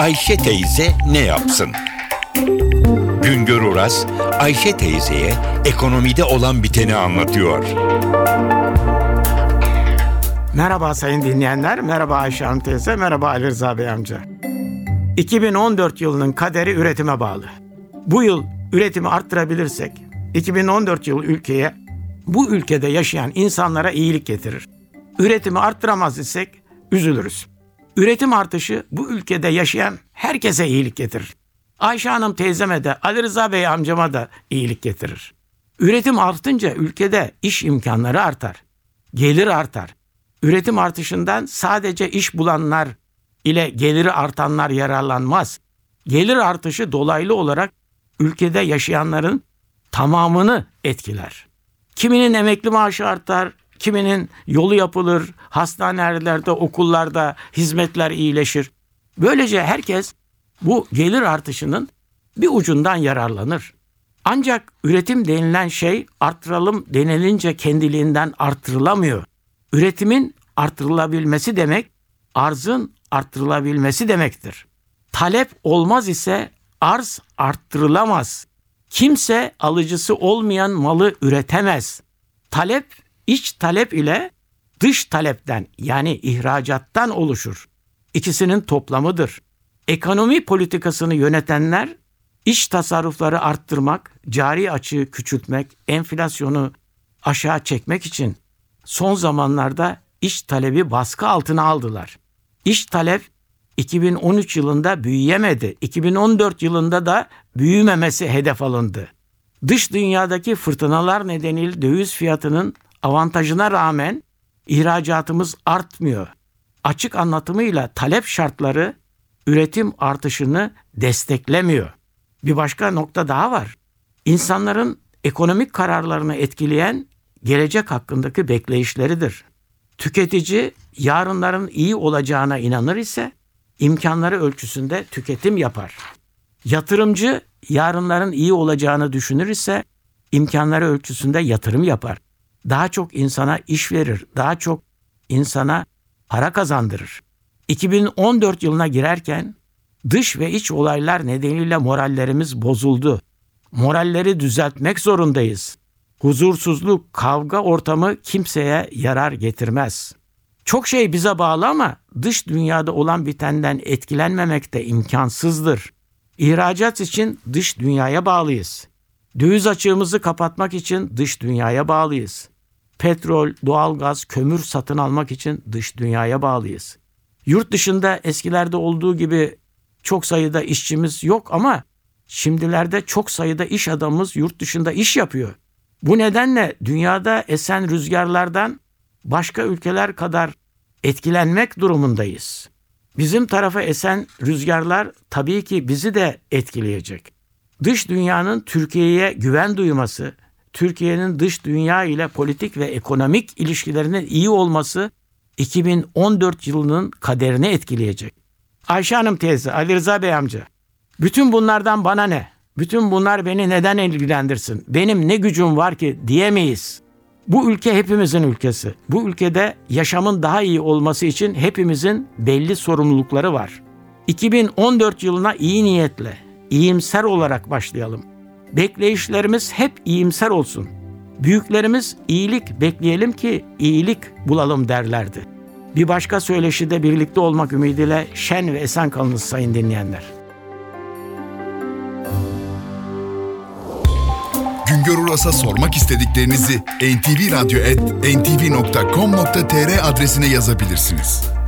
Ayşe teyze ne yapsın? Güngör Oras, Ayşe teyzeye ekonomide olan biteni anlatıyor. Merhaba sayın dinleyenler, merhaba Ayşe Hanım teyze, merhaba Ali Rıza Bey amca. 2014 yılının kaderi üretime bağlı. Bu yıl üretimi arttırabilirsek, 2014 yılı ülkeye, bu ülkede yaşayan insanlara iyilik getirir. Üretimi arttıramaz isek üzülürüz. Üretim artışı bu ülkede yaşayan herkese iyilik getirir. Ayşe Hanım teyzeme de Ali Rıza Bey amcama da iyilik getirir. Üretim artınca ülkede iş imkanları artar. Gelir artar. Üretim artışından sadece iş bulanlar ile geliri artanlar yararlanmaz. Gelir artışı dolaylı olarak ülkede yaşayanların tamamını etkiler. Kiminin emekli maaşı artar, kiminin yolu yapılır, hastanelerde, okullarda hizmetler iyileşir. Böylece herkes bu gelir artışının bir ucundan yararlanır. Ancak üretim denilen şey arttıralım denilince kendiliğinden arttırılamıyor. Üretimin arttırılabilmesi demek arzın arttırılabilmesi demektir. Talep olmaz ise arz arttırılamaz. Kimse alıcısı olmayan malı üretemez. Talep iç talep ile dış talepten yani ihracattan oluşur. İkisinin toplamıdır. Ekonomi politikasını yönetenler iç tasarrufları arttırmak, cari açığı küçültmek, enflasyonu aşağı çekmek için son zamanlarda iç talebi baskı altına aldılar. İç talep 2013 yılında büyüyemedi. 2014 yılında da büyümemesi hedef alındı. Dış dünyadaki fırtınalar nedeniyle döviz fiyatının avantajına rağmen ihracatımız artmıyor. Açık anlatımıyla talep şartları üretim artışını desteklemiyor. Bir başka nokta daha var. İnsanların ekonomik kararlarını etkileyen gelecek hakkındaki bekleyişleridir. Tüketici yarınların iyi olacağına inanır ise imkanları ölçüsünde tüketim yapar. Yatırımcı yarınların iyi olacağını düşünür ise imkanları ölçüsünde yatırım yapar. Daha çok insana iş verir, daha çok insana para kazandırır. 2014 yılına girerken dış ve iç olaylar nedeniyle morallerimiz bozuldu. Moralleri düzeltmek zorundayız. Huzursuzluk, kavga ortamı kimseye yarar getirmez. Çok şey bize bağlı ama dış dünyada olan bitenden etkilenmemek de imkansızdır. İhracat için dış dünyaya bağlıyız. Döviz açığımızı kapatmak için dış dünyaya bağlıyız. Petrol, doğalgaz, kömür satın almak için dış dünyaya bağlıyız. Yurt dışında eskilerde olduğu gibi çok sayıda işçimiz yok ama şimdilerde çok sayıda iş adamımız yurt dışında iş yapıyor. Bu nedenle dünyada esen rüzgarlardan başka ülkeler kadar etkilenmek durumundayız. Bizim tarafa esen rüzgarlar tabii ki bizi de etkileyecek. Dış dünyanın Türkiye'ye güven duyması, Türkiye'nin dış dünya ile politik ve ekonomik ilişkilerinin iyi olması 2014 yılının kaderini etkileyecek. Ayşe Hanım teyze, Ali Rıza Bey amca. Bütün bunlardan bana ne? Bütün bunlar beni neden ilgilendirsin? Benim ne gücüm var ki diyemeyiz. Bu ülke hepimizin ülkesi. Bu ülkede yaşamın daha iyi olması için hepimizin belli sorumlulukları var. 2014 yılına iyi niyetle, iyimser olarak başlayalım. Bekleyişlerimiz hep iyimser olsun. Büyüklerimiz iyilik bekleyelim ki iyilik bulalım derlerdi. Bir başka söyleşide birlikte olmak ümidiyle şen ve esen kalınız sayın dinleyenler. Güngör Uras'a sormak istediklerinizi ntvradio.com.tr adresine yazabilirsiniz.